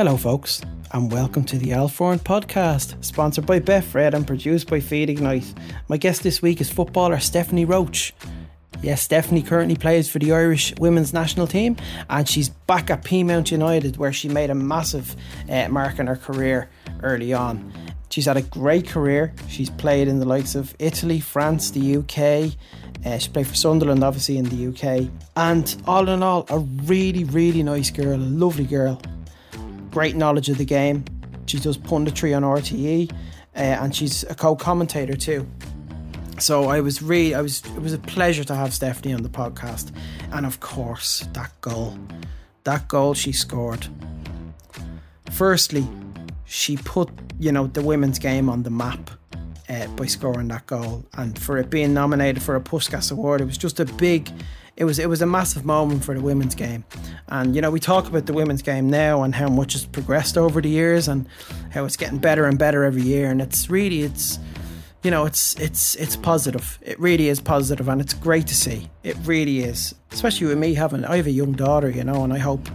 Hello, folks, and welcome to the Al Foran podcast, sponsored by Betfred and produced by Feed Ignite. My guest this week is footballer Stephanie Roche. Yes, Stephanie currently plays for the Irish women's national team, and she's back at Peamount United, where she made a massive uh, mark in her career early on. She's had a great career. She's played in the likes of Italy, France, the UK. Uh, she played for Sunderland, obviously, in the UK. And all in all, a really, really nice girl, a lovely girl great knowledge of the game. She does punditry on RTE, uh, and she's a co-commentator too. So I was really, I was, it was a pleasure to have Stephanie on the podcast, and of course that goal, that goal she scored. Firstly, she put you know the women's game on the map uh, by scoring that goal, and for it being nominated for a Puskas Award, it was just a big it was it was a massive moment for the women's game. And you know, we talk about the women's game now and how much it's progressed over the years and how it's getting better and better every year. And it's really it's you know, it's it's it's positive. It really is positive and it's great to see. It really is. Especially with me having I have a young daughter, you know, and I hope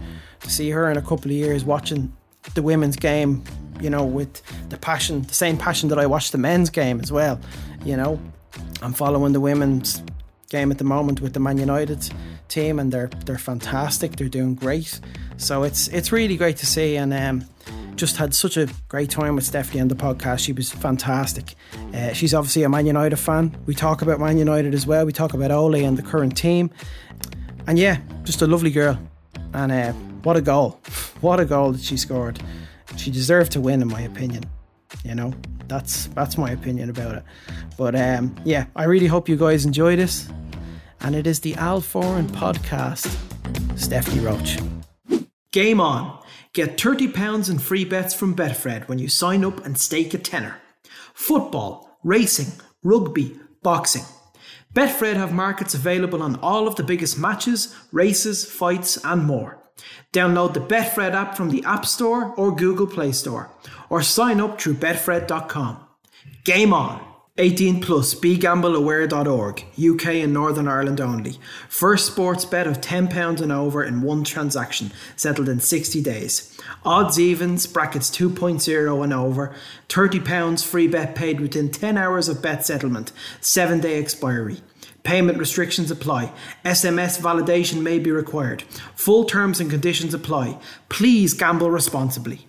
to see her in a couple of years watching the women's game, you know, with the passion, the same passion that I watch the men's game as well. You know, I'm following the women's game at the moment with the Man United team, and they're they're fantastic. They're doing great. So it's it's really great to see, and um, just had such a great time with Stephanie on the podcast. She was fantastic. Uh, she's obviously a Man United fan. We talk about Man United as well. We talk about Ole and the current team, and yeah, just a lovely girl. And uh, what a goal! What a goal that she scored. She deserved to win, in my opinion. You know, that's that's my opinion about it. But um, yeah, I really hope you guys enjoy this. And it is the Al Foran podcast. Stephanie Roche Game on. Get £30 in free bets from Betfred when you sign up and stake a tenner. Football, racing, rugby, boxing. Betfred have markets available on all of the biggest matches, races, fights, and more. Download the Betfred app from the App Store or Google Play Store, or sign up through betfred.com. Game on! 18 plus begambleaware.org, UK and Northern Ireland only. First sports bet of £10 and over in one transaction, settled in 60 days. Odds evens, brackets 2.0 and over, £30 free bet paid within 10 hours of bet settlement, 7 day expiry. Payment restrictions apply. SMS validation may be required. Full terms and conditions apply. Please gamble responsibly.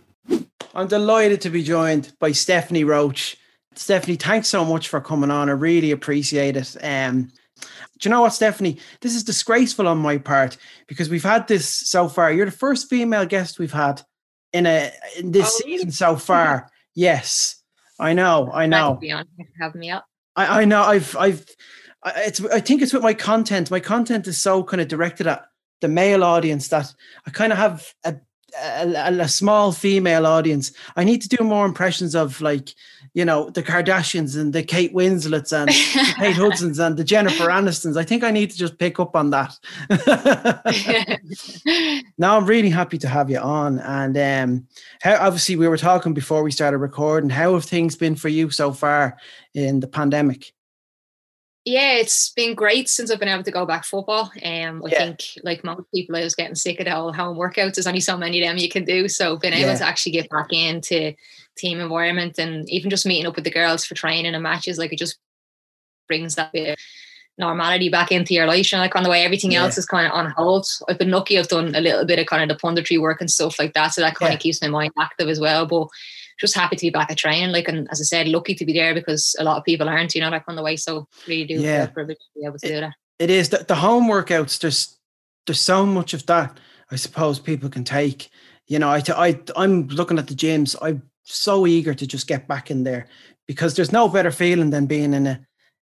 I'm delighted to be joined by Stephanie Roche. Stephanie, thanks so much for coming on. I really appreciate it. Um, do you know what, Stephanie? This is disgraceful on my part because we've had this so far. You're the first female guest we've had in a in this oh, season so far. Yes, I know. I know. Be on having me up. I, I know. I've I've it's I think it's with my content. My content is so kind of directed at the male audience that I kind of have a, a, a small female audience. I need to do more impressions of like you know the Kardashians and the Kate Winslets and the Kate Hudsons and the Jennifer Anistons. I think I need to just pick up on that. now I'm really happy to have you on, and um, how obviously we were talking before we started recording. How have things been for you so far in the pandemic? Yeah, it's been great since I've been able to go back football. Um, I yeah. think like most people, I was getting sick of the whole home workouts. There's only so many of them you can do. So being able yeah. to actually get back into team environment and even just meeting up with the girls for training and matches, like it just brings that bit of normality back into your life. And like on the way everything yeah. else is kind of on hold. I've been lucky. I've done a little bit of kind of the punditry work and stuff like that, so that kind of keeps my mind active as well. But just happy to be back at training. Like, and as I said, lucky to be there because a lot of people aren't, you know, like on the way. So really do yeah. privilege to be able to it, do that. It is the, the home workouts. There's there's so much of that. I suppose people can take. You know, I I I'm looking at the gyms. I'm so eager to just get back in there because there's no better feeling than being in a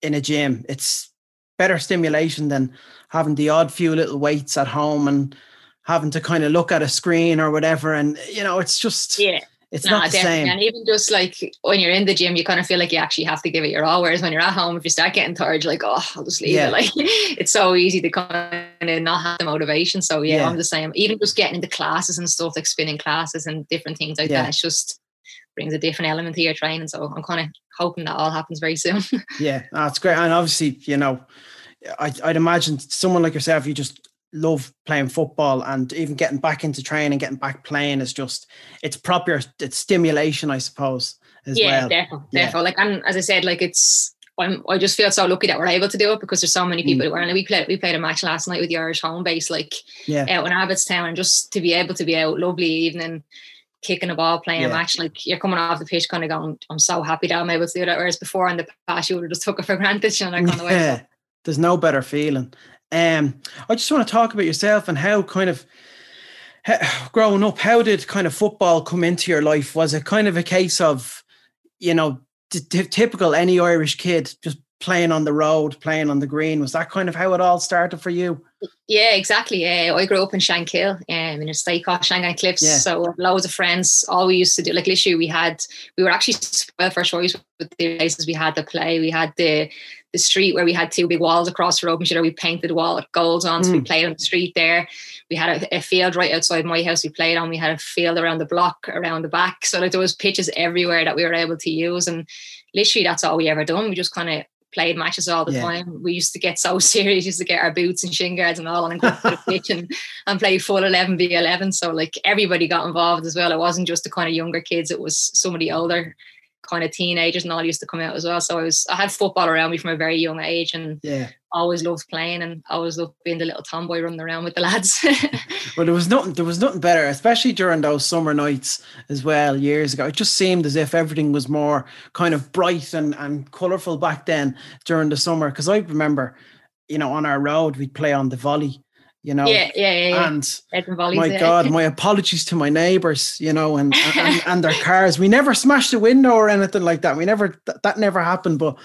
in a gym. It's better stimulation than having the odd few little weights at home and having to kind of look at a screen or whatever. And you know, it's just yeah. It's no, not the definitely. same. And even just like when you're in the gym, you kind of feel like you actually have to give it your all. Whereas when you're at home, if you start getting tired, you're like, oh, I'll just leave yeah. it. Like it's so easy to kind of not have the motivation. So yeah, yeah, I'm the same. Even just getting into classes and stuff like spinning classes and different things like yeah. that, it's just brings a different element to your training. So I'm kind of hoping that all happens very soon. yeah, ah, that's great. And obviously, you know, I, I'd imagine someone like yourself, you just love playing football and even getting back into training, getting back playing is just it's proper it's stimulation, I suppose. As yeah, well. definitely, yeah. definitely. Like and as I said, like it's I'm, I just feel so lucky that we're able to do it because there's so many people. Mm. Who are. And we played we played a match last night with the Irish home base, like yeah. out in Abbotstown, and just to be able to be out, lovely evening, kicking a ball, playing yeah. a match, like you're coming off the pitch, kind of going, I'm so happy that I'm able to do that. Whereas before in the past, you would have just took it for granted, and I kind of yeah. There's no better feeling. Um, I just want to talk about yourself and how kind of how, growing up, how did kind of football come into your life? Was it kind of a case of, you know, t- t- typical any Irish kid just playing on the road, playing on the green? Was that kind of how it all started for you? Yeah, exactly. Uh, I grew up in Shankill, um, in a state called Shanganagh Cliffs. Yeah. So loads of friends. All we used to do, like literally, we had we were actually spoiled for choice with the places we had to play. We had the the street where we had two big walls across the road. And we painted the wall goals on, so mm. we played on the street there. We had a, a, field right outside my house we played on. We had a field around the block, around the back. So like there was pitches everywhere that we were able to use. And literally that's all we ever done. We just kind of played matches all the yeah. time. We used to get so serious, used to get our boots and shin guards and all on and go to the pitch and, and play full 11 v 11. So like everybody got involved as well. It wasn't just the kind of younger kids, it was some of the older kind of teenagers and all used to come out as well. So I was I had football around me from a very young age and yeah. always loved playing and always loved being the little tomboy running around with the lads. well there was nothing there was nothing better, especially during those summer nights as well years ago. It just seemed as if everything was more kind of bright and, and colourful back then during the summer. Cause I remember, you know, on our road we'd play on the volley you know. Yeah, yeah, yeah. And my God, my apologies to my neighbours, you know, and, and, and their cars. We never smashed a window or anything like that. We never that, that never happened. But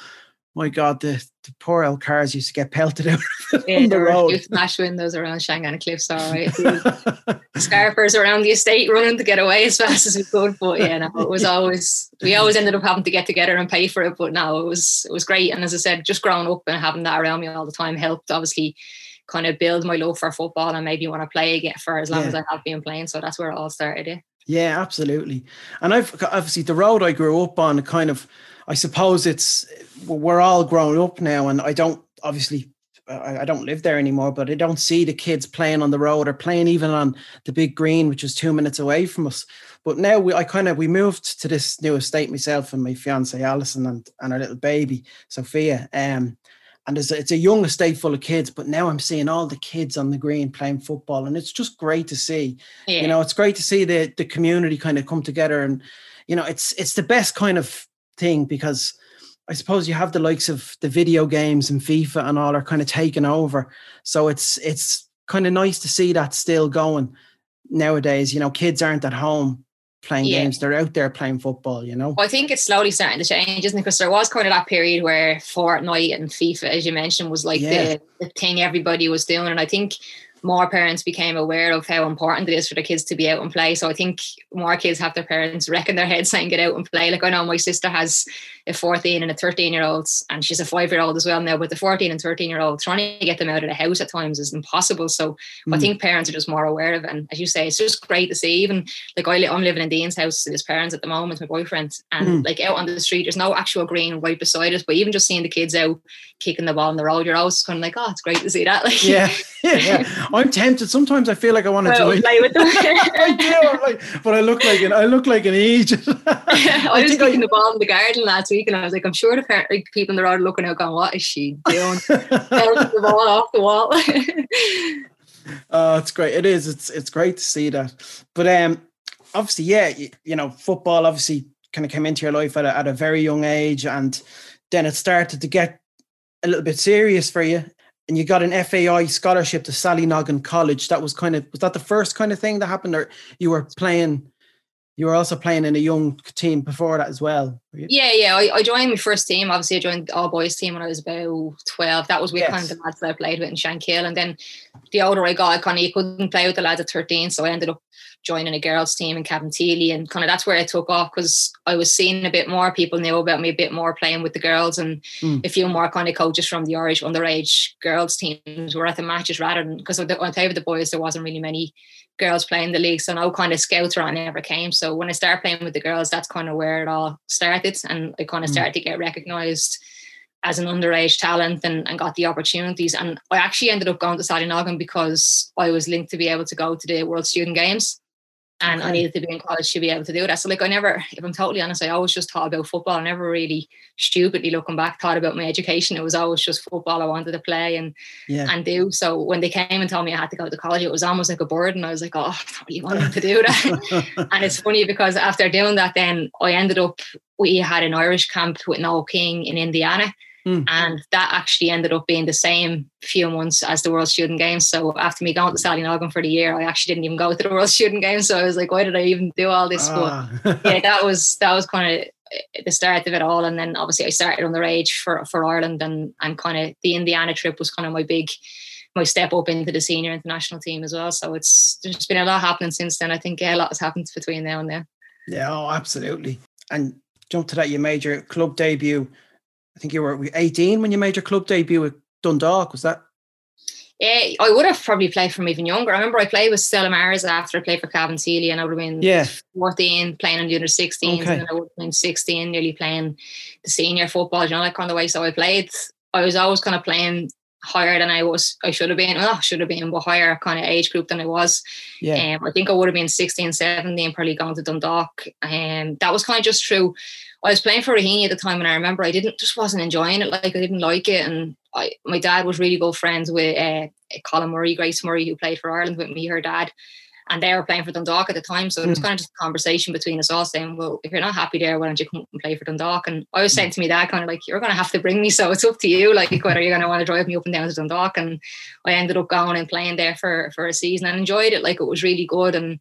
my God, the, the poor old cars used to get pelted out yeah, on the road. Smash windows around Shanganagh Cliffs, all right. Scarfers around the estate running to get away as fast as we could. But yeah, no, it was always we always ended up having to get together and pay for it. But no, it was it was great. And as I said, just growing up and having that around me all the time helped obviously kind of build my love for football and maybe want to play again for as long yeah. as I have been playing. So that's where it all started. Yeah. Yeah, absolutely. And I've obviously the road I grew up on kind of, I suppose it's, we're all grown up now and I don't obviously I, don't live there anymore, but I don't see the kids playing on the road or playing even on the big green, which is two minutes away from us. But now we, I kind of, we moved to this new estate myself and my fiance Alison and, and our little baby Sophia. Um, and it's a, it's a young estate full of kids but now i'm seeing all the kids on the green playing football and it's just great to see. Yeah. you know it's great to see the the community kind of come together and you know it's it's the best kind of thing because i suppose you have the likes of the video games and fifa and all are kind of taken over. So it's it's kind of nice to see that still going nowadays. You know kids aren't at home playing yeah. games. They're out there playing football, you know. I think it's slowly starting to change, isn't it? Because there was kind of that period where Fortnite and FIFA, as you mentioned, was like yeah. the, the thing everybody was doing. And I think more parents became aware of how important it is for the kids to be out and play. So I think more kids have their parents wrecking their heads saying get out and play. Like I know my sister has a 14 and a 13 year old and she's a five year old as well now, but the 14 and 13 year old trying to get them out of the house at times is impossible. So mm. I hmm. think parents are just more aware of it. And as you say, it's just great to see even like I, I'm living in Dean's house with his parents at the moment, my boyfriend, and mm. like out on the street, there's no actual green right beside us, but even just seeing the kids out kicking the ball on the road, you're always kind of like, oh, it's great to see that. Like, yeah, yeah, yeah. I'm tempted. Sometimes I feel like I want to well, join. Play with them. I do, like, but I look like an I look like an agent. I, I was kicking I, the ball in the garden last week, and I was like, I'm sure the parent, like, people in the road looking out, going, "What is she doing?" the ball off the wall. oh, it's great. It is. It's it's great to see that. But um, obviously, yeah, you, you know, football obviously kind of came into your life at a, at a very young age, and then it started to get a little bit serious for you and you got an FAI scholarship to Sallynoggin College. That was kind of was that the first kind of thing that happened, or you were playing? You were also playing in a young team before that as well. Yeah, yeah. I, I, joined my first team. Obviously, I joined the all boys team when I was about twelve. That was with yes. kind of the lads that I played with in Shankill. And then the older I got, I kind of couldn't play with the lads at thirteen, so I ended up joining a girls team in Cabinteely and kind of that's where it took off because I was seeing a bit more people knew about me a bit more playing with the girls and mm. a few more kind of coaches from the Irish underage girls teams were at the matches rather than because when I played with the boys there wasn't really many girls playing the league so no kind of scouts around never came so when I started playing with the girls that's kind of where it all started and I kind of hmm. started mm. to get recognised as an underage talent and, and got the opportunities. And I actually ended up going to Sallynoggin because I was linked to be able to go to the World Student Games and okay. I needed to be in college to be able to do that. So like I never, if I'm totally honest, I always just thought about football. I never really stupidly looking back thought about my education. It was always just football I wanted to play and yeah. and do. So when they came and told me I had to go to college, it was almost like a burden. I was like, oh, I don't really wanted to do that. and it's funny because after doing that, then I ended up we had an Irish camp with Noel King in Indiana. Mm. And that actually ended up being the same few months as the World Student Games. So after me going to Sallynoggin for the year, I actually didn't even go to the World Student Games. So I was like, why did I even do all this? Ah. But yeah, that was that was kind of the start of it all. And then obviously I started underage for for Ireland and and kind of the Indiana trip was kind of my big my step up into the senior international team as well. So it's there's been a lot happening since then. I think yeah, a lot has happened between now and then. Yeah, oh, absolutely. And jump to that, your club debut I think you were 18 when you made your club debut with Dundalk. Was that? Yeah, I would have probably played from even younger. I remember I played with Stella Maris after I played for Cabinteely and I would have been yeah. 14 playing under 16s okay. and then I would have been 16 nearly playing the senior football, you know, like on the way. So I played, I was always kind of playing higher than I was I should have been. Well, I should have been, but higher kind of age group than I was. Yeah. Um, I think I would have been 16, 17, probably gone to Dundalk. And um, that was kind of just through I was playing for Raheny at the time, and I remember I didn't just wasn't enjoying it. Like I didn't like it, and I my dad was really good friends with uh, Colin Murray, Grace Murray, who played for Ireland with me, her dad, and they were playing for Dundalk at the time. So mm. it was hmm. kind of just a conversation between us all, saying, "Well, if you're not happy there, why don't you come and play for Dundalk?" And I was saying to me dad, kind of like, "You're going to have to bring me, so it's up to you. Like whether you're going to want to drive me up and down to Dundalk." And I ended up going and playing there for for a season and enjoyed it. Like it was really good and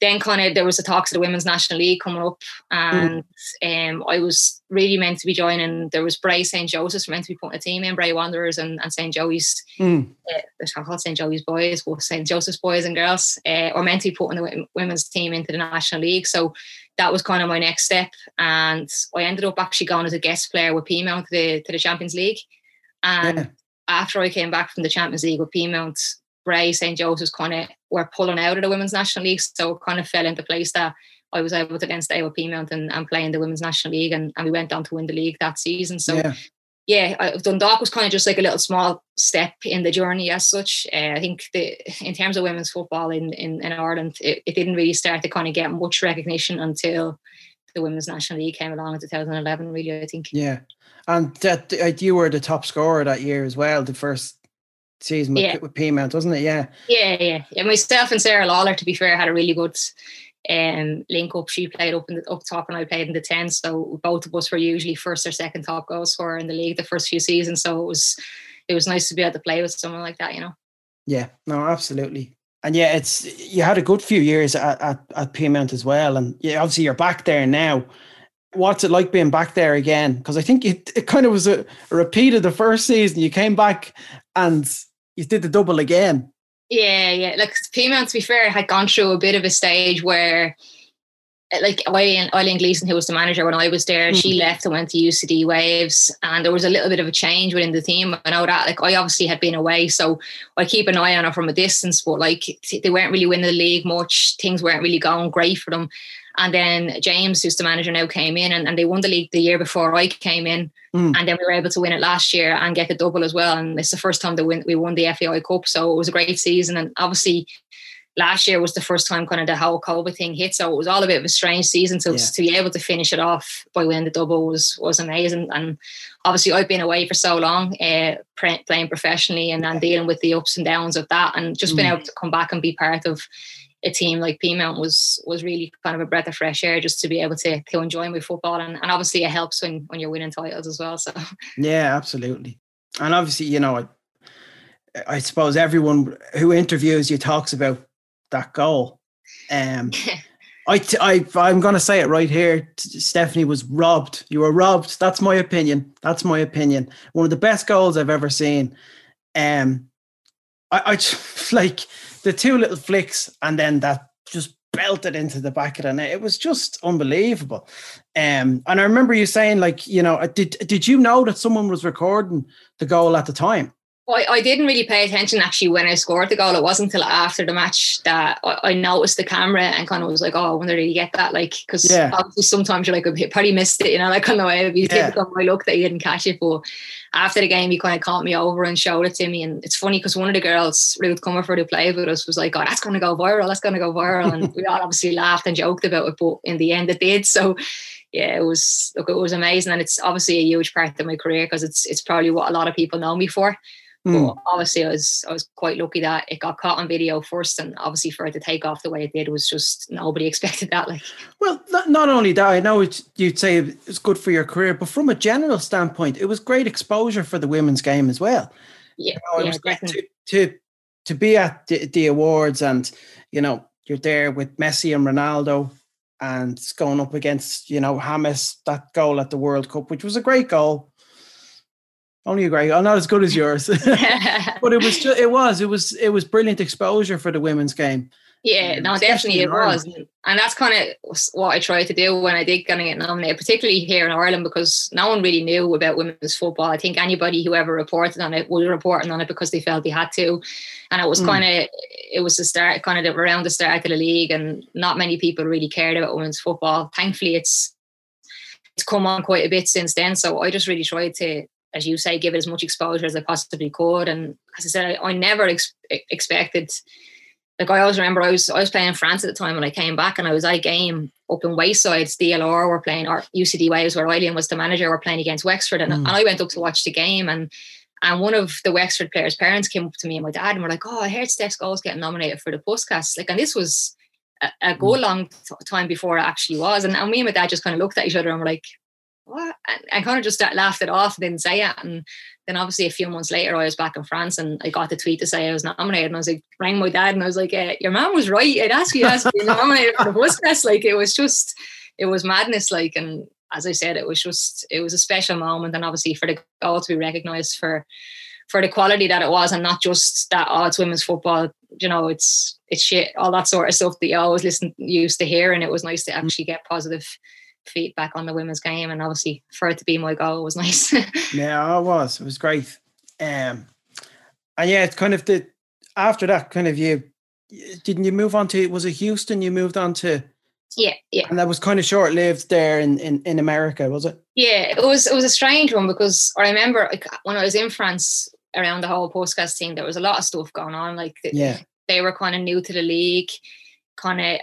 then kind of there was a talks of the women's national league coming up and mm. um, I was really meant to be joining there was Bray St Joseph's meant to be putting a team in Bray Wanderers and, and St Joey's mm. uh, called St Joey's boys but St Joseph's boys and girls uh, or meant to be putting the women's team into the national league so that was kind of my next step and I ended up actually going as a guest player with Peamount to the, to the Champions League and yeah. after I came back from the Champions League with Peamount Bray, St. Joseph's kind of were pulling out of the Women's National League. So it kind of fell into place that I was able to then stay with Peamount and, play in the Women's National League. And, and we went on to win the league that season. So, yeah, yeah I, Dundalk was kind of just like a little small step in the journey as such. Uh, I think the, in terms of women's football in, in, in Ireland, it, it didn't really start to kind of get much recognition until the Women's National League came along in 2011, really, I think. Yeah. And that you were the top scorer that year as well, the first season with, yeah. with Peamount, wasn't it? Yeah. Yeah, yeah. Yeah. Myself and Sarah Lawler, to be fair, had a really good um, link up. She played up in the up top and I played in the 10. So both of us were usually first or second top goal scorer in the league the first few seasons. So it was it was nice to be able to play with someone like that, you know. Yeah, no, absolutely. And yeah, it's you had a good few years at, at, at Peamount as well. And yeah, obviously you're back there now. What's it like being back there again? Because I think it, it kind of was a, a repeat of the first season. You came back and you did the double again. Yeah, yeah. Like Peamount, to be fair, had gone through a bit of a stage where like Eileen, Eileen Gleeson, who was the manager when I was there, mm-hmm. she left and went to UCD Waves, and there was a little bit of a change within the team. I know that, like, I obviously had been away, so I keep an eye on her from a distance, but like, they weren't really winning the league much. Things weren't really going great for them. And then James, who's the manager now, came in and, and they won the league the year before I came in. Mm. And then we were able to win it last year and get the double as well. And it's the first time that we, we won the FAI Cup. So it was a great season. And obviously, last year was the first time kind of the whole COVID thing hit. So it was all a bit of a strange season. So yeah. to be able to finish it off by winning the double was was amazing. And obviously, I've been away for so long, uh, playing professionally and, and dealing with the ups and downs of that, and just mm. being able to come back and be part of a team like Peamount was was really kind of a breath of fresh air just to be able to to enjoy my football and, and obviously it helps when when you're winning titles as well. So yeah, absolutely. And obviously, you know, I, I suppose everyone who interviews you talks about that goal. Um, I, I, I'm going to say it right here. Stephanie was robbed. You were robbed. That's my opinion. That's my opinion. One of the best goals I've ever seen. Um, I, I like the two little flicks and then that just belted into the back of the net. It was just unbelievable. Um, and I remember you saying, like, you know, did did you know that someone was recording the goal at the time? I, I didn't really pay attention actually when I scored the goal. It wasn't until after the match that I, I noticed the camera and kind of was like, oh, I wonder did you get that? Like, because yeah. obviously sometimes you're like, I probably missed it, you know, like on the way. You yeah. think on my look that he didn't catch it. But after the game, he kind of caught me over and showed it to me. And it's funny because one of the girls, Ruth Comerford, who played with us, was like, oh, that's going to go viral. That's going to go viral. And we all obviously laughed and joked about it. But in the end, it did. So, yeah, it was look, it was amazing, and it's obviously a huge part of my career because it's it's probably what a lot of people know me for. Mm. But obviously, I was I was quite lucky that it got caught on video first, and obviously for it to take off the way it did was just nobody expected that. Like, well, not only that, I know you'd say it's good for your career, but from a general standpoint, it was great exposure for the women's game as well. Yeah, you know, it yeah, was great to, to to be at the, the awards, and you know you're there with Messi and Ronaldo, and going up against you know James that goal at the World Cup, which was a great goal only a great, oh, not as good as yours, but it was just, it was, it was, it was brilliant exposure for the women's game. Yeah, no, definitely it was, and that's kind of what I tried to do when I did kind of get nominated, particularly here in Ireland, because no one really knew about women's football. I think anybody who ever reported on it was reporting on it because they felt they had to, and it was mm. kind of it was the start, kind of around the start of the league, and not many people really cared about women's football. Thankfully, it's it's come on quite a bit since then. So I just really tried to as you say, give it as much exposure as I possibly could. And as I said, I, I never ex- expected. Like I always remember, I was I was playing in France at the time when I came back, and I was at a game up in Wayside. DLR were playing, or UCD Waves, where Eileen was the manager, were playing against Wexford, and, mm. and I went up to watch the game, and and one of the Wexford players' parents came up to me and my dad, and were like, "Oh, I heard Steph's goals getting nominated for the Puskas." Like, and this was a, a go mm. long t- time before it actually was, and, and me and my dad just kind of looked at each other and were like, what? And I kind of just laughed it off and didn't say it. And then obviously a few months later, I was back in France and I got the tweet to say I was nominated. And I was like, rang my dad and I was like, eh, your mom was right. I'd ask you to be nominated for the Puskas. Like it was just, it was madness. Like, and as I said, it was just, it was a special moment. And obviously for the goal to be recognized for, for the quality that it was and not just that, oh, it's women's football, you know, it's, it's shit, all that sort of stuff that you always listen, used to hear. And it was nice to actually get positive feedback on the women's game, and obviously for it to be my goal was nice. yeah, it was. It was great. Um, and yeah, it's kind of the after that kind of you didn't you move on to was it Houston? You moved on to yeah, yeah. And that was kind of short lived there in, in, in America, was it? Yeah, it was it was a strange one because I remember like, when I was in France around the whole Puskas thing, there was a lot of stuff going on. Like yeah. they were kind of new to the league kind of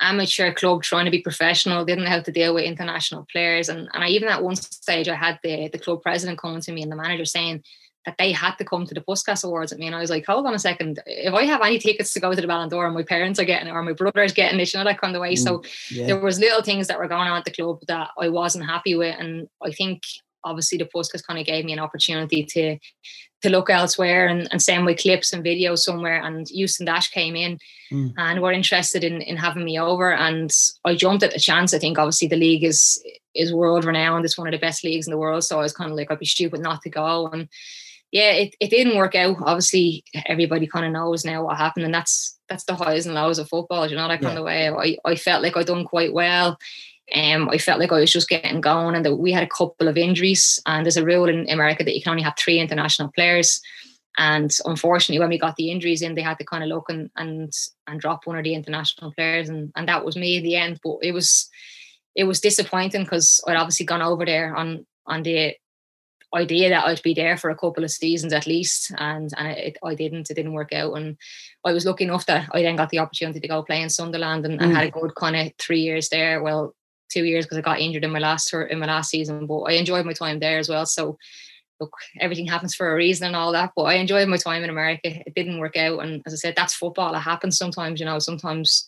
amateur club trying to be professional, didn't know how to deal with international players. And, and I even at one stage I had the, the club president coming to me and the manager saying that they had to come to the Puskas Awards at me. And I was like, hold on a second. If I have any tickets to go to the Ballon d'Or and my parents are getting it or my brother's getting it, you know, that kind of way. Mm, so yeah. there was little things that were going on at the club that I wasn't happy with. And I think obviously the Puskas kind of gave me an opportunity to to look elsewhere and, and send my clips and videos somewhere. And Houston Dash came in mm. and were interested in, in having me over. And I jumped at the chance. I think obviously the league is is world renowned. It's one of the best leagues in the world. So I was kind of like, I'd be stupid not to go. And yeah, it, it didn't work out. Obviously, everybody kind of knows now what happened, and that's that's the highs and lows of football. You know that kind yeah. of way. I, I felt like I'd done quite well. Um, I felt like I was just getting going, and that we had a couple of injuries. And there's a rule in America that you can only have three international players. And unfortunately, when we got the injuries in, they had to kind of look and and and drop one of the international players, and and that was me in the end. But it was it was disappointing because I'd obviously gone over there on on the idea that I'd be there for a couple of seasons at least, and and it, I didn't. It didn't work out, and I was lucky enough that I then got the opportunity to go play in Sunderland and, and mm. had a good kind of three years there. Well, two years because I got injured in my last tour, in my last season, but I enjoyed my time there as well. So look, everything happens for a reason and all that. But I enjoyed my time in America. It didn't work out, and as I said, that's football. It happens sometimes. You know, sometimes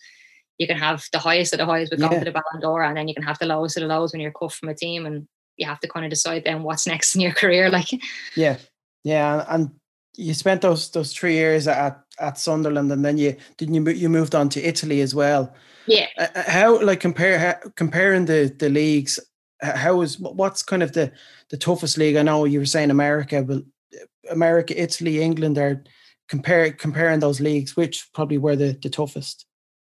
you can have the highest of the highs with yeah. going to the Ballon d'Or, and then you can have the lowest of the lows when you're cut from a team, and you have to kind of decide then what's next in your career. Like, yeah, yeah, and you spent those those three years at at Sunderland, and then you didn't you you moved on to Italy as well. Yeah. Uh, uh how like compare how, comparing the the leagues? How is what's kind of the the toughest league? I know you were saying America, but uh, America, Italy, England are compare comparing those leagues. Which probably were the the toughest?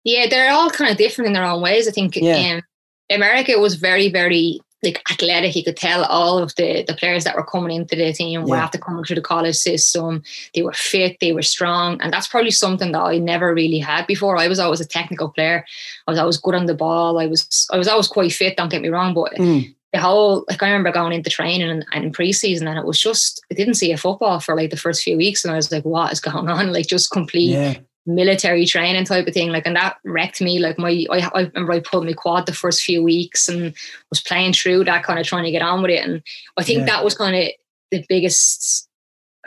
Yeah, they're all kind of different in their own ways. I think. Yeah. Um, America was very very like athletic. He could tell all of the, the players that were coming into the team yeah. were after coming through the college system. They were fit, they were strong. And that's probably something that I never really had before. I was always a technical player. I was always good on the ball. I was I was always quite fit, don't get me wrong. But mm. the whole like I remember going into training and, and in preseason and it was just I didn't see a football for like the first few weeks and I was like, what is going on? Like just complete yeah military training type of thing. Like, and that wrecked me. Like, my, I, I remember I pulled my quad the first few weeks and was playing through that, kind of trying to get on with it. And I think yeah. that was kind of the biggest,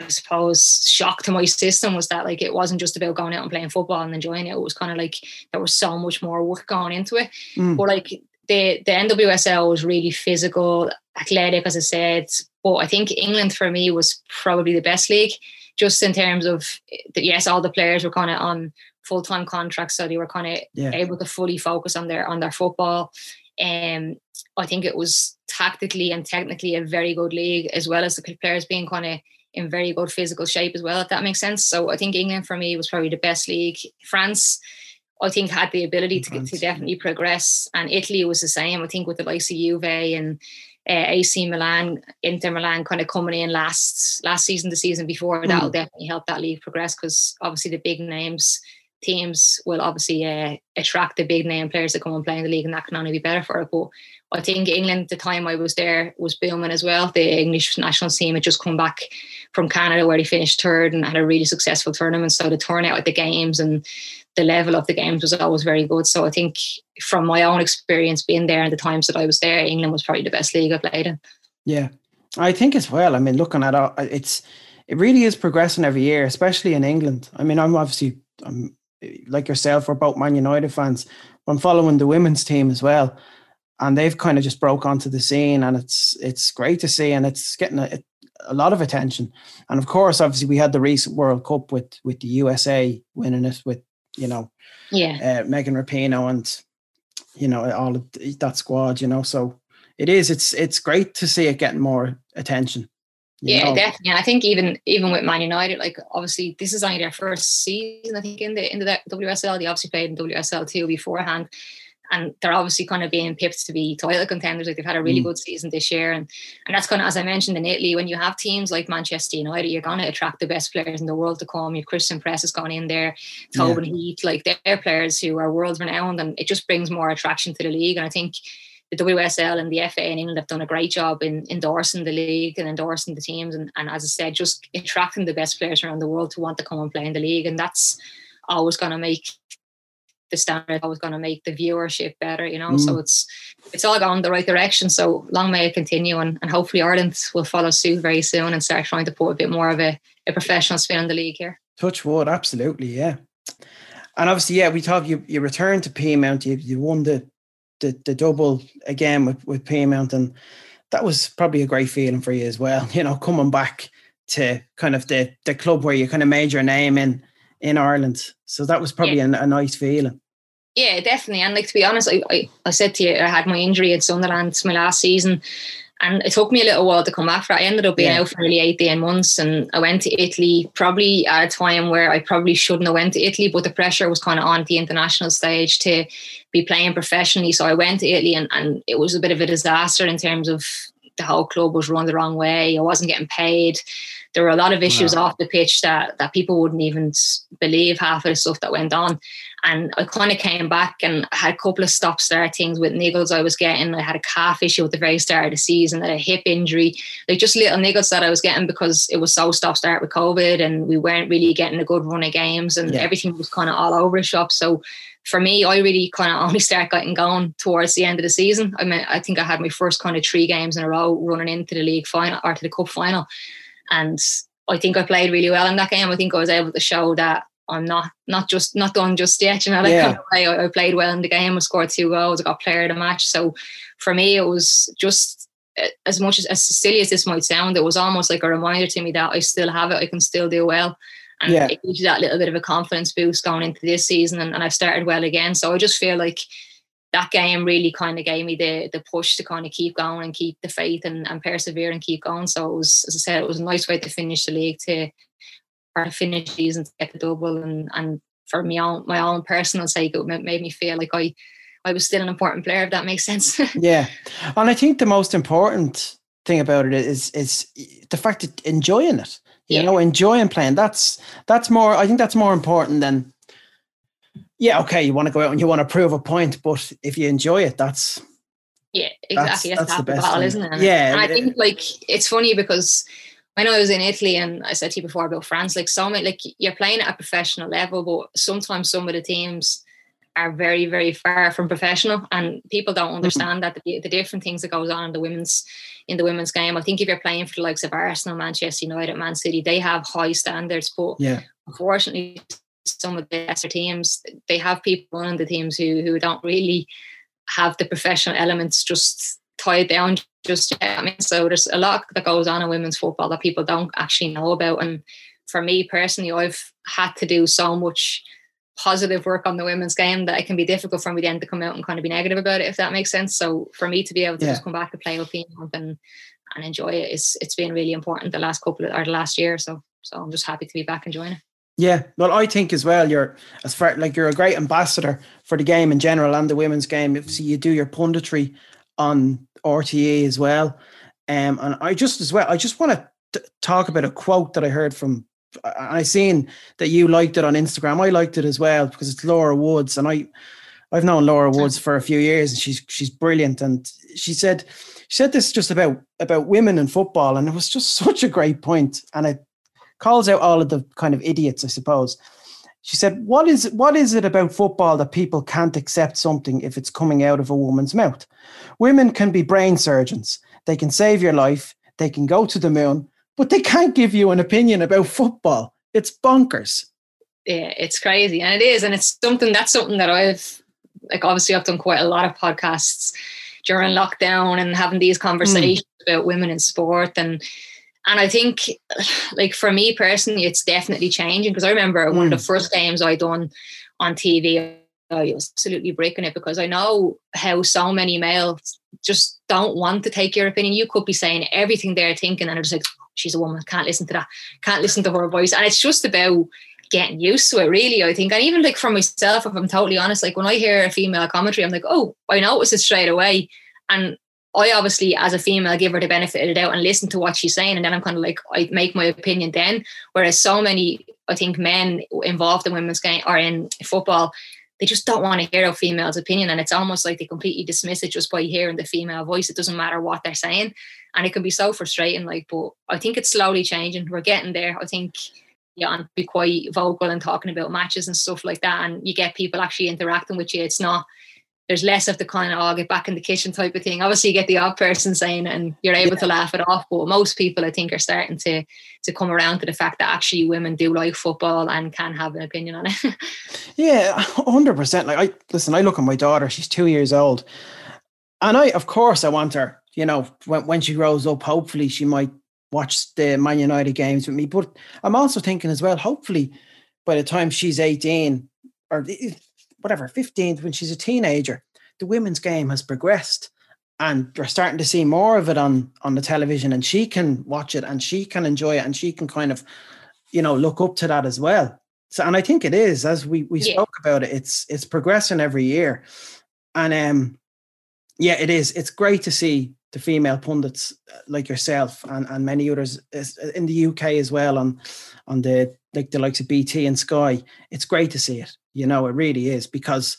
I suppose, shock to my system was that like it wasn't just about going out and playing football and enjoying it. It was kind of like there was so much more work going into it. Mm. But like the the NWSL was really physical, athletic, as I said. But I think England for me was probably the best league just in terms of that, yes, all the players were kind of on full time contracts, so they were kind of yeah. able to fully focus on their on their football. And um, I think it was tactically and technically a very good league, as well as the players being kind of in very good physical shape as well, if that makes sense. So I think England for me was probably the best league. France, I think, had the ability to, to definitely progress, and Italy was the same. I think with the likes of Juve and uh, AC Milan, Inter Milan kind of coming in last last season, the season before. Mm. That'll definitely help that league progress because obviously the big names teams will obviously uh, attract the big name players that come and play in the league, and that can only be better for it. But I think England, the time I was there, was booming as well. The English national team had just come back from Canada where they finished third and had a really successful tournament. So the turnout at the games and the level of the games was always very good. So I think from my own experience being there and the times that I was there, England was probably the best league I played in. Yeah, I think as well. I mean, looking at it, it's it really is progressing every year, especially in England. I mean, I'm obviously I'm like yourself. We're both Man United fans. But I'm following the women's team as well, and they've kind of just broke onto the scene, and it's it's great to see, and it's getting a, a lot of attention. And of course, obviously, we had the recent World Cup with with the USA winning it with you know, yeah, uh, Megan Rapinoe and you know all of that squad. You know, so it is. It's it's great to see it getting more attention. Yeah, know? definitely. I think even even with Man United, like obviously this is only their first season. I think in the in the WSL, they obviously played in WSL too beforehand and they're obviously kind of being pipped to be title contenders. Like they've had a really mm. good season this year, and and that's kind of as I mentioned in Italy, when you have teams like Manchester United, you're going to attract the best players in the world to come. Your Christen Press has gone in there, Tobin yeah. Heath, like they're players who are world renowned, and it just brings more attraction to the league. And I think the WSL and the FA in England have done a great job in endorsing the league and endorsing the teams, and, and as I said, just attracting the best players around the world to want to come and play in the league, and that's always going to make the standard always going to make the viewership better, you know. Mm. So it's it's all gone the right direction. So long may it continue, and, and hopefully Ireland will follow suit very soon and start trying to put a bit more of a, a professional spin on the league here. Touch wood, absolutely, yeah. And obviously, yeah, we talk you you returned to Peamount, you you won the the, the double again with with Peamount, and that was probably a great feeling for you as well. You know, coming back to kind of the the club where you kind of made your name in in Ireland. So that was probably yeah. a, a, nice feeling. Yeah, definitely. And like to be honest, I, I, I, said to you, I had my injury at Sunderland my last season, and it took me a little while to come back for. I ended up being yeah. out for nearly eight, ten months, and I went to Italy probably at a time where I probably shouldn't have went to Italy, but the pressure was kind of on the international stage to be playing professionally. So I went to Italy, and, and it was a bit of a disaster in terms of the whole club was run the wrong way. I wasn't getting paid there were a lot of issues wow. off the pitch that that people wouldn't even believe half of the stuff that went on. And I kind of came back and had a couple of stop start things with niggles I was getting. I had a calf issue at the very start of the season, a hip injury, like just little niggles that I was getting because it was so stop start with COVID and we weren't really getting a good run of games and yeah. everything was kind of all over the shop. So for me, I really kind of only start getting going towards the end of the season. I mean, I think I had my first kind of three games in a row running into the league final or to the cup final. And I think I played really well in that game. I think I was able to show that I'm not not just not done just yet. You know, like yeah. I, I played well in the game. I scored two goals. I got player of the match. So for me, it was just eh, as much as as silly as this might sound, it was almost like a reminder to me that I still have it. I can still do well. And yeah. it gives you that little bit of a confidence boost going into this season. And, and I've started well again. So I just feel like that game really kind of gave me the the push to kind of keep going and keep the faith and, and persevere and keep going. So it was, as I said, it was a nice way to finish the league to or to finish season to get the double and and for me own my own personal sake, it made me feel like I I was still an important player, if that makes sense. yeah. And I think the most important thing about it is is the fact that enjoying it. You yeah. know, enjoying playing. That's that's more I think that's more important than yeah, okay, you want to go out and you want to prove a point, but if you enjoy it, that's yeah, exactly. That's, that's, that's the best battle, isn't it? Yeah. And I think like it's funny because I know I was in Italy and I said to you before about France, like so many, like you're playing at a professional level, but sometimes some of the teams are very, very far from professional and people don't mm-hmm. understand that the, the, different things that goes on in the women's in the women's game. I think if you're playing for the likes of Arsenal, Manchester United, Man City, they have high standards, but yeah. unfortunately some of the lesser teams, they have people on the teams who who don't really have the professional elements just tied down just yet. I mean, so there's a lot that goes on in women's football that people don't actually know about. And for me personally, I've had to do so much positive work on the women's game that it can be difficult for me then to come out and kind of be negative about it, if that makes sense. So for me to be able to yeah. just come back to play with people and and enjoy it, it's it's been really important the last couple of or the last year. So so I'm just happy to be back enjoying it. Yeah, well, I think as well. You're as far like you're a great ambassador for the game in general and the women's game. So you do your punditry on RTE as well, um, and I just as well. I just want to talk about a quote that I heard from. I seen that you liked it on Instagram. I liked it as well because it's Laura Woods, and I, I've known Laura Woods for a few years, and she's she's brilliant. And she said she said this just about about women in football, and it was just such a great point, and it calls out all of the kind of idiots, I suppose. She said, "What is what is it about football that people can't accept something if it's coming out of a woman's mouth? Women can be brain surgeons. They can save your life. They can go to the moon, but they can't give you an opinion about football. It's bonkers." Yeah, it's crazy, and it is, and it's something that's something that I've like. Obviously, I've done quite a lot of podcasts during lockdown and having these conversations mm. about women in sport and and I think, like for me personally, it's definitely changing because I remember mm. one of the mm. first games I done on TV, I was absolutely breaking it because I know how so many males just don't want to take your opinion. You could be saying everything they're thinking, and it's like, she's a woman, can't listen to that, can't listen to her voice. And it's just about getting used to it, really, I think. And even like for myself, if I'm totally honest, like when I hear a female commentary, I'm like, oh, I notice it straight away. And I obviously, as a female, give her the benefit of the doubt and listen to what she's saying. And then I'm kind of like, I make my opinion then. Whereas so many, I think, men involved in women's game or in football, they just don't want to hear a female's opinion. And it's almost like they completely dismiss it just by hearing the female voice. It doesn't matter what they're saying. And it can be so frustrating. Like, but I think it's slowly changing. We're getting there. I think yeah, and be quite vocal and talking about matches and stuff like that. And you get people actually interacting with you. It's not there's less of the kind of, oh, get back in the kitchen type of thing. Obviously, you get the odd person saying it and you're able yeah. to laugh it off. But most people, I think, are starting to to come around to the fact that actually women do like football and can have an opinion on it. yeah, 100%. Like, I listen, I look at my daughter, she's two years old. And I, of course, I want her, you know, when, when she grows up, hopefully she might watch the Man United games with me. But I'm also thinking as well, hopefully by the time she's 18 or whatever, 15th, when she's a teenager, the women's game has progressed and you're starting to see more of it on on the television and she can watch it and she can enjoy it and she can kind of you know look up to that as well. So and i think it is as we we yeah. spoke about it it's it's progressing every year. And um yeah it is. It's great to see the female pundits uh, like yourself and, and many others in the uk as well on on the like the likes of bt and sky it's great to see it you know, it really is because,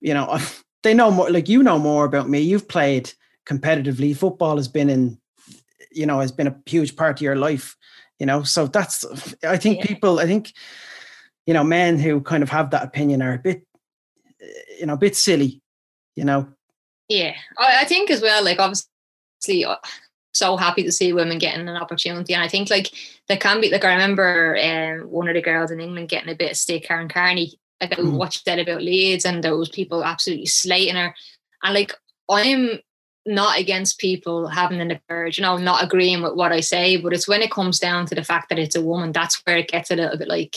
you know, they know more, like you know more about me. You've played competitively. Football has been in, you know, has been a huge part of your life, you know. So that's, I think yeah. people, I think, you know, men who kind of have that opinion are a bit, you know, a bit silly, you know. Yeah. I think as well, like, obviously, uh, so happy to see women getting an opportunity. And I think like there can be like I remember um, one of the girls in England getting a bit of stick, Karen Carney, about mm. what she said about Leeds and those people absolutely slating her. And like I'm not against people having an courage, you know, not agreeing with what I say, but it's when it comes down to the fact that it's a woman, that's where it gets a little bit like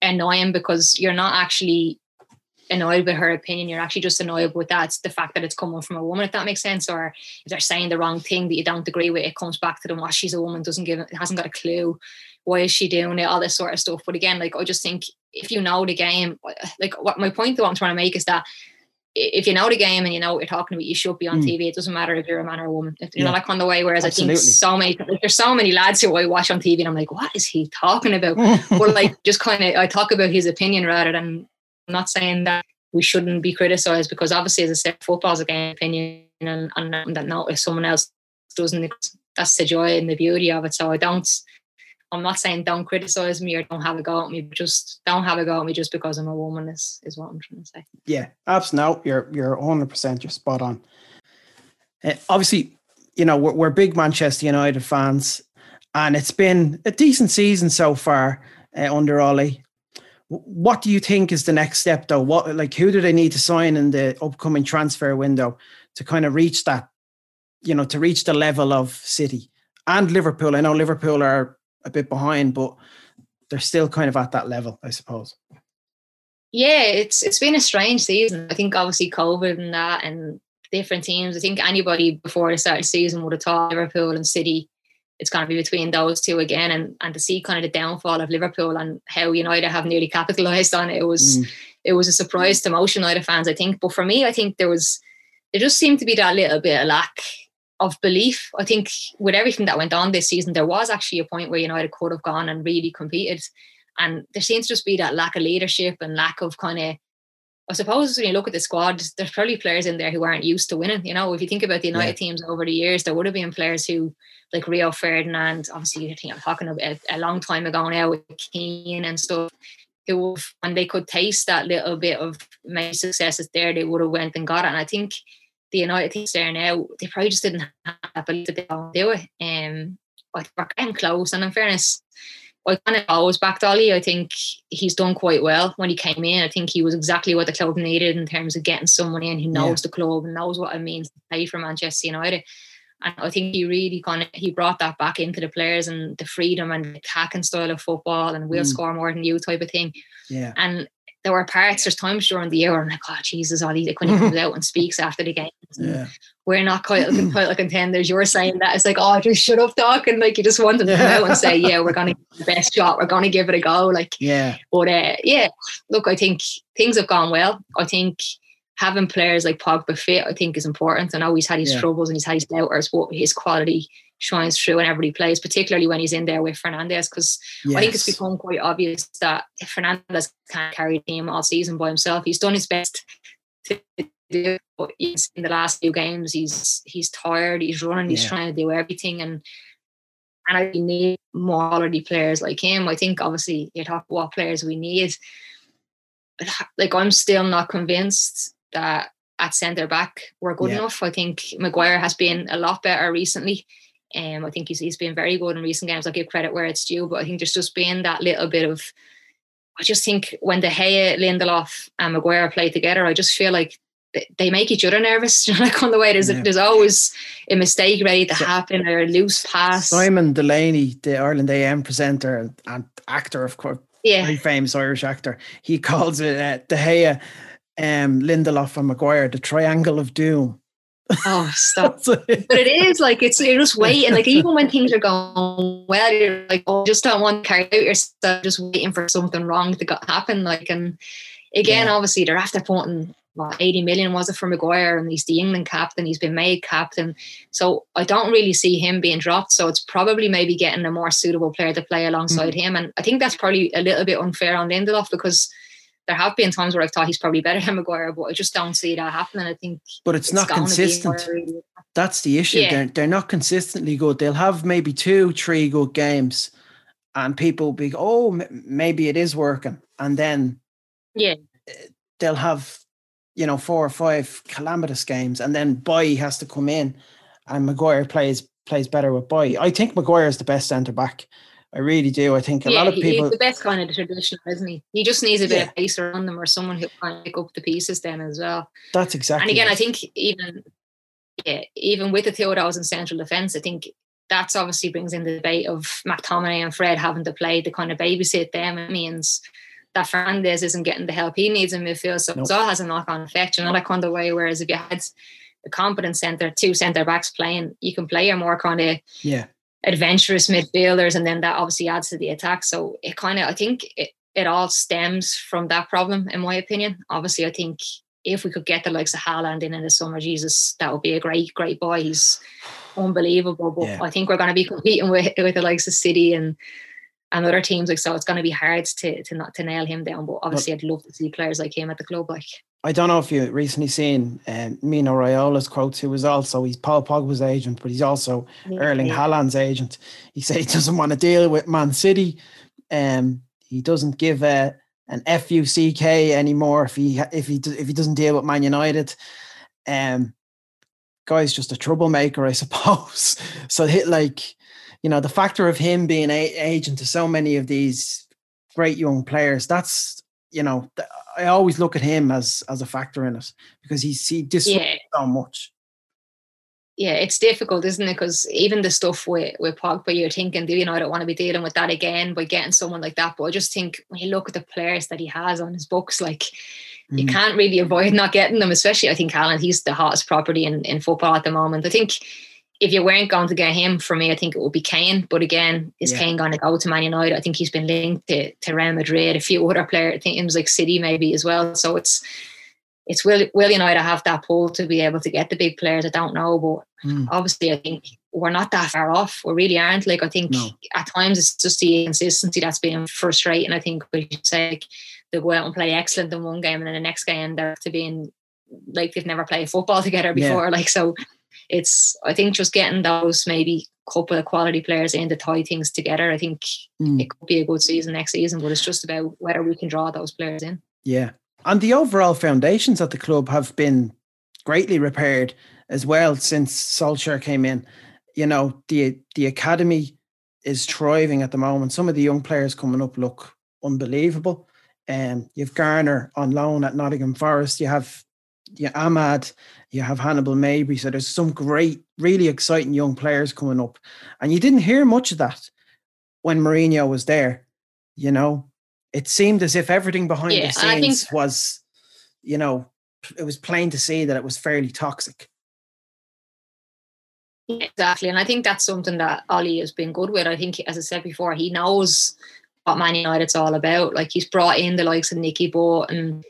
annoying because you're not actually annoyed with her opinion. You're actually just annoyed with that. It's the fact that it's coming from a woman, if that makes sense. Or if they're saying the wrong thing that you don't agree with, it comes back to them. Well, she's a woman, doesn't give it hasn't got a clue. Why is she doing it? All this sort of stuff. But again, like I just think if you know the game, like what my point that I'm trying to make is that if you know the game and you know what you're talking about, you should be on mm. TV. It doesn't matter if you're a man or a woman. If, you yeah. know, like on the way. Whereas Absolutely. I think so many like, there's so many lads who I watch on TV and I'm like, what is he talking about? but like just kind of I talk about his opinion rather than I'm not saying that we shouldn't be criticized because obviously as I said, football's a game opinion and, and, and that no if someone else doesn't that's the joy and the beauty of it. So I don't I'm not saying don't criticize me or don't have a go at me, just don't have a go at me just because I'm a woman is is what I'm trying to say. Yeah, absolutely. No, you're you're 100 percent you're spot on. Uh, obviously, you know we're, we're big Manchester United fans, and it's been a decent season so far uh, under Ole. What do you think is the next step, though? What like who do they need to sign in the upcoming transfer window to kind of reach that, you know, to reach the level of City and Liverpool? I know Liverpool are a bit behind, but they're still kind of at that level, I suppose. Yeah, it's it's been a strange season. I think obviously COVID and that and different teams. I think anybody before the start of the season would have thought Liverpool and City it's going to be between those two again and and to see kind of the downfall of Liverpool and how United have nearly capitalized on it, it was mm. it was a surprise to most United fans, I think. But for me, I think there was there just seemed to be that little bit of lack of belief. I think with everything that went on this season, there was actually a point where United could have gone and really competed. And there seems to just be that lack of leadership and lack of kind of, I suppose when you look at the squad, there's probably players in there who aren't used to winning. You know, if you think about the United yeah. teams over the years, there would have been players who, like Rio Ferdinand, obviously, I think I'm talking about a, long time ago now with Keane and stuff, who, when they could taste that little bit of maybe successes there, they would have went and got it. And I think the United teams there now, they probably just didn't have belief that they don't do it. Um, but we're getting close. And in fairness, I kind of always backed Ole. I think he's done quite well when he came in. I think he was exactly what the club needed in terms of getting someone in who knows yeah. the club and knows what it means to play for Manchester United. And I think he really kind of he brought that back into the players and the freedom and the attacking style of football and we'll mm. score more than you type of thing. Yeah. And there were parts, there's times during the year where I'm like, oh Jesus, Ole, like when he comes out and speaks after the game. Yeah. We're not quite quite like contenders. You're saying that it's like, oh, just shut up, Doc, and like you just want them to out and say, yeah, we're gonna give the best shot, we're gonna give it a go. Like, yeah. But uh, yeah, look, I think things have gone well. I think having players like Pogba fit, I think, is important. I know he's had his yeah. troubles and he's had his doubters, but his quality shines through whenever he plays, particularly when he's in there with Fernandes. Because yes. I think it's become quite obvious that if Fernandes can't carry the team all season by himself, he's done his best to do. But in the last few games, he's he's tired. He's running. He's yeah. trying to do everything, and and I need more quality players like him. I think obviously you talk what players we need. Like I'm still not convinced that at centre back we're good yeah. enough. I think Maguire has been a lot better recently. Um, I think he's, he's been very good in recent games. I'll give credit where it's due, but I think there's just been that little bit of. I just think when De Gea, Lindelof, and Maguire play together, I just feel like they make each other nervous. You know, like on the way, there's yeah. there's always a mistake ready to happen or a loose pass. Simon Delaney, the Ireland AM presenter and actor, of course, yeah, very famous Irish actor, he calls it uh, De Gea, um, Lindelof, and Maguire the triangle of doom. Oh, stop! but it is like it's you're just waiting. Like even when things are going well, you're like, oh, just don't want to carry out yourself, just waiting for something wrong to happen. Like, and again, yeah. obviously they're after putting what 80 million was it for Maguire, and he's the England captain. He's been made captain, so I don't really see him being dropped. So it's probably maybe getting a more suitable player to play alongside mm him, and I think that's probably a little bit unfair on Lindelof because there have been times where I've thought he's probably better than Maguire, but I just don't see that happening. I think, but it's, it's not consistent. That's the issue. Yeah. They're they're not consistently good. They'll have maybe two, three good games, and people will be, oh, m- maybe it is working, and then yeah, they'll have you know four or five calamitous games, and then Bailly has to come in, and Maguire plays plays better with Bailly. I think Maguire is the best centre back I really do. I think a yeah, lot of people. He's the best kind of traditional, isn't he? He just needs a bit yeah. of pace around them or someone who can pick up the pieces then as well. That's exactly. And again, it. I think even yeah, even with the of in central defence, I think that's obviously brings in the debate of McTominay and Fred having to play to kind of babysit them. It means that Fernandes isn't getting the help he needs in midfield, so nope. it all has a knock-on effect. You know, like kind of way. Whereas if you had a competent centre, two centre backs playing, you can play a more kind of yeah adventurous midfielders, and then that obviously adds to the attack. So it kind of, I think it, it all stems from that problem, in my opinion. Obviously, I think if we could get the likes of Haaland in in the summer, Jesus, that would be a great, great boy. He's unbelievable. But yeah. I think we're going to be competing with with the likes of City and and other teams like so. It's going to be hard to to not to nail him down. But obviously, but, I'd love to see players like him at the club. Like I don't know if you recently seen um, Mino Raiola's quotes, who was also he's Paul Pogba's agent, but he's also yeah, Erling yeah. Haaland's agent. He said he doesn't want to deal with Man City. Um, he doesn't give a an FUCK anymore if he if he if he doesn't deal with Man United. Um, guy's just a troublemaker, I suppose. so hit like, you know, the factor of him being a agent to so many of these great young players. That's you know, I always look at him as as a factor in it because he's he disrupts yeah. so much yeah, it's difficult, isn't it? Because even the stuff with with Pogba, you're thinking, do you know, I don't want to be dealing with that again by getting someone like that. But I just think when you look at the players that he has on his books, like mm. you can't really avoid not getting them. Especially, I think Haaland, he's the hottest property in in football at the moment. I think if you weren't going to get him, for me, I think it would be Kane. But again, is yeah. Kane going to go to Man United? I think he's been linked to, to Real Madrid, a few other players, teams like City maybe as well. So it's it's will Will United have that pull to be able to get the big players? I don't know, but mm. obviously I think we're not that far off. We really aren't. Like I think no. at times it's just the inconsistency that's been frustrating. I think we should say like, they go out and play excellent in one game and then the next game they're to being like they've never played football together before. Yeah. Like so it's I think just getting those maybe couple of quality players in to tie things together. I think mm. it could be a good season next season, but it's just about whether we can draw those players in. Yeah, and the overall foundations at the club have been greatly repaired as well since Solskjaer came in. You know, the the academy is thriving at the moment. Some of the young players coming up look unbelievable. And um, you've Garner on loan at Nottingham Forest. You have you Amad, you have Hannibal Mejbri. So there's some great, really exciting young players coming up. And you didn't hear much of that when Mourinho was there. You know, it seemed as if everything behind yeah, the scenes think, was, you know, it was plain to see that it was fairly toxic. Exactly. And I think that's something that Ole has been good with. I think, as I said before, he knows what Man United's all about. Like he's brought in the likes of Nicky Butt and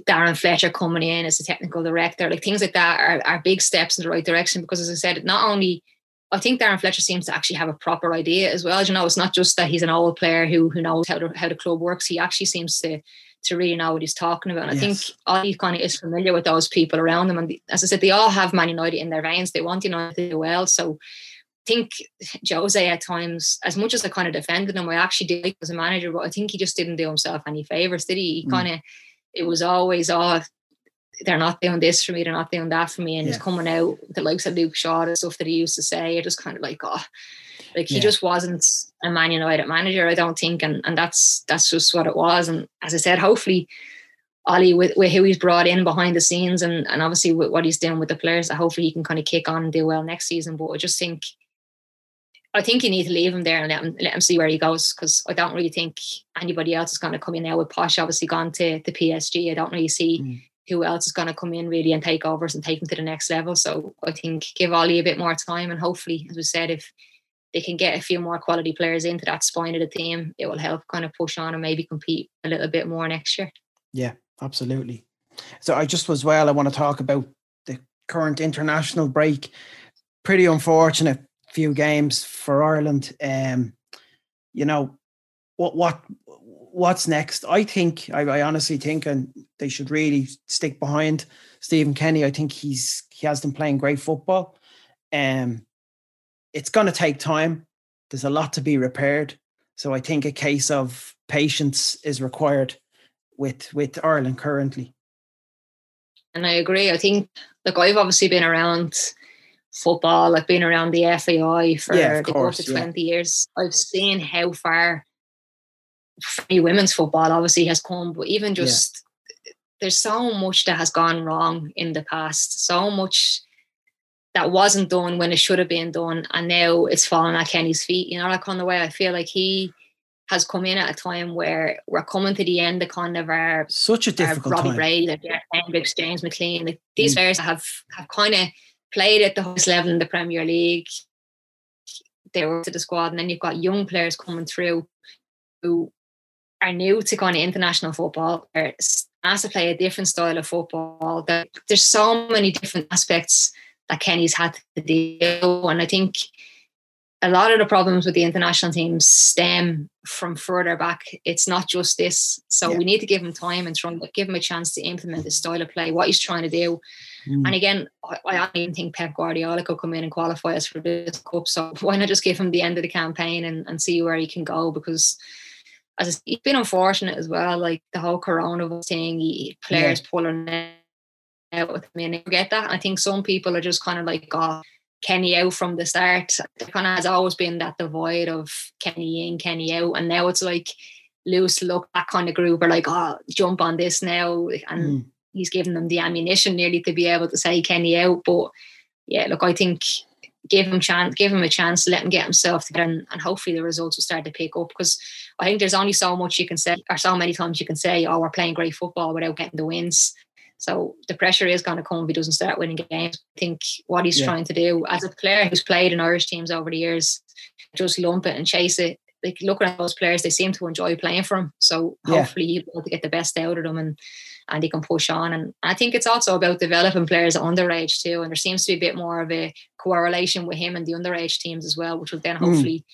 Darren Fletcher coming in as a technical director. Like things like that are, are big steps in the right direction because, as I said, not only I think Darren Fletcher seems to actually have a proper idea as well. As You know, it's not just that he's an old player who who knows how, to, how the club works. He actually seems to to really know what he's talking about. And yes. I think Ole kind of is familiar with those people around him. And as I said, they all have Man United in their veins. They want United to do well. So I think Jose at times, as much as I kind of defended him, I actually did as a manager, but I think he just didn't do himself any favors, did he? He mm. kind of, it was always, oh, they're not doing this for me, they're not doing that for me. And yeah. he's coming out the likes of Luke Shaw and stuff that he used to say. It just kind of like, oh, like he yeah. just wasn't a Man United manager, I don't think. And and that's that's just what it was. And as I said, hopefully Ole with, with who he's brought in behind the scenes and, and obviously with what he's doing with the players, hopefully he can kind of kick on and do well next season. But I just think I think you need to leave him there and let him, let him see where he goes because I don't really think anybody else is going to come in now with Poch obviously gone to the PSG. I don't really see mm who else is going to come in really and take overs and take them to the next level. So I think give Ole a bit more time and hopefully, as we said, if they can get a few more quality players into that spine of the team, it will help kind of push on and maybe compete a little bit more next year. Yeah, absolutely. So I just as well, I want to talk about the current international break. Pretty unfortunate few games for Ireland. Um, you know, what what what's next? I think I, I, honestly think, and they should really stick behind Stephen Kenny. I think he's he has them playing great football. Um, it's going to take time. There's a lot to be repaired. So I think a case of patience is required with with Ireland currently. And I agree. I think like I've obviously been around football. I've been around the FAI for yeah, the course, of 20 yeah. years. I've seen how far free women's football obviously has come, but even just yeah. there's so much that has gone wrong in the past, so much that wasn't done when it should have been done, and now it's falling at Kenny's feet. You know, like on the way, I feel like he has come in at a time where we're coming to the end of kind of our such a difficult Robbie time. Brady, like James McLean, like these mm. players have have kind of played at the highest level in the Premier League. They were to the squad, and then you've got young players coming through who are new to kind of international football are has to play a different style of football. There's so many different aspects that Kenny's had to deal, with. and I think a lot of the problems with the international teams stem from further back. It's not just this. So yeah. we need to give him time and try and give him a chance to implement his style of play, what he's trying to do. Mm. And again, I, I don't even think Pep Guardiola could come in and qualify us for this cup. So why not just give him the end of the campaign and, and see where he can go? Because as I, he's been unfortunate as well, like the whole coronavirus thing, he, players yeah. pulling out with me and I get that. I think some people are just kind of like, oh, Kenny out from the start. There kind of has always been that divide of Kenny in, Kenny out, and now it's like loose look that kind of group are like, oh, jump on this now, and mm. He's giving them the ammunition nearly to be able to say Kenny out. But yeah, look, I think give him chance, give him a chance to let him get himself together, and, and hopefully the results will start to pick up. Because I think there's only so much you can say, or so many times you can say, oh, we're playing great football without getting the wins. So the pressure is going to come if he doesn't start winning games. I think what he's yeah. trying to do as a player who's played in Irish teams over the years, just lump it and chase it. Like looking at those players, they seem to enjoy playing for him. So hopefully yeah. he'll be able to get the best out of them and and he can push on. And I think it's also about developing players underage too. And there seems to be a bit more of a correlation with him and the underage teams as well, which will then hmm. hopefully mm.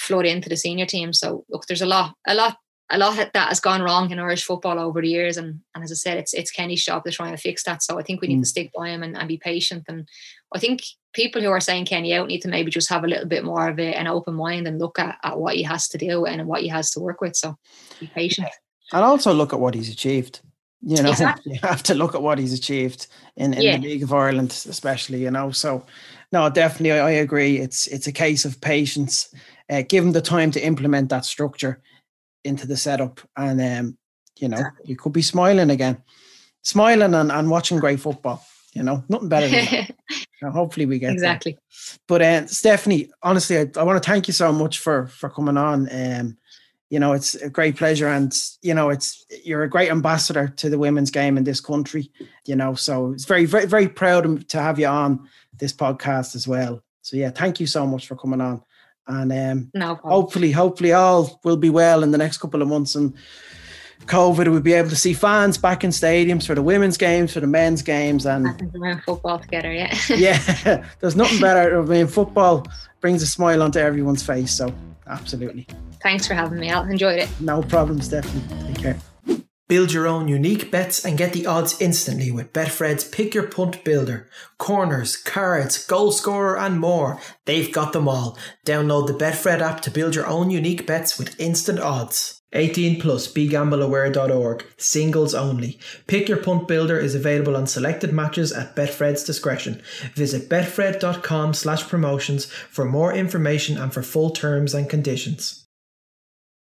flood into the senior team. So look, there's a lot, a lot a lot of that has gone wrong in Irish football over the years. And, and as I said, it's it's Kenny's job to try and fix that. So I think we need mm. to stick by him and, and be patient. And I think people who are saying Kenny out need to maybe just have a little bit more of a, an open mind and look at, at what he has to do and what he has to work with. So be patient. And also look at what he's achieved. You know, exactly. you have to look at what he's achieved in, in yeah. the League of Ireland, especially, you know. So no, definitely I, I agree. It's it's a case of patience. Uh, give him the time to implement that structure into the setup, and um, you know, you could be smiling again, smiling and, and watching great football. You know, nothing better than that. hopefully we get exactly. But uh, Stephanie, honestly, I, I want to thank you so much for for coming on. Um, you know, it's a great pleasure, and you know, it's you're a great ambassador to the women's game in this country. You know, so it's very, very, very proud to have you on this podcast as well. So yeah, thank you so much for coming on and um, no hopefully, hopefully, all will be well in the next couple of months, and COVID we'll be able to see fans back in stadiums for the women's games, for the men's games, and football together. Yeah, yeah. There's nothing better. I mean, football brings a smile onto everyone's face. So, absolutely. Thanks for having me. I enjoyed it. No problem, Stephanie. Take care. Build your own unique bets and get the odds instantly with Betfred's Pick Your Punt Builder. Corners, cards, goal scorer, and more. They've got them all. Download the Betfred app to build your own unique bets with instant odds. 18 plus begambleaware.org. Singles only. Pick Your Punt Builder is available on selected matches at Betfred's discretion. Visit betfred.com slash promotions for more information and for full terms and conditions.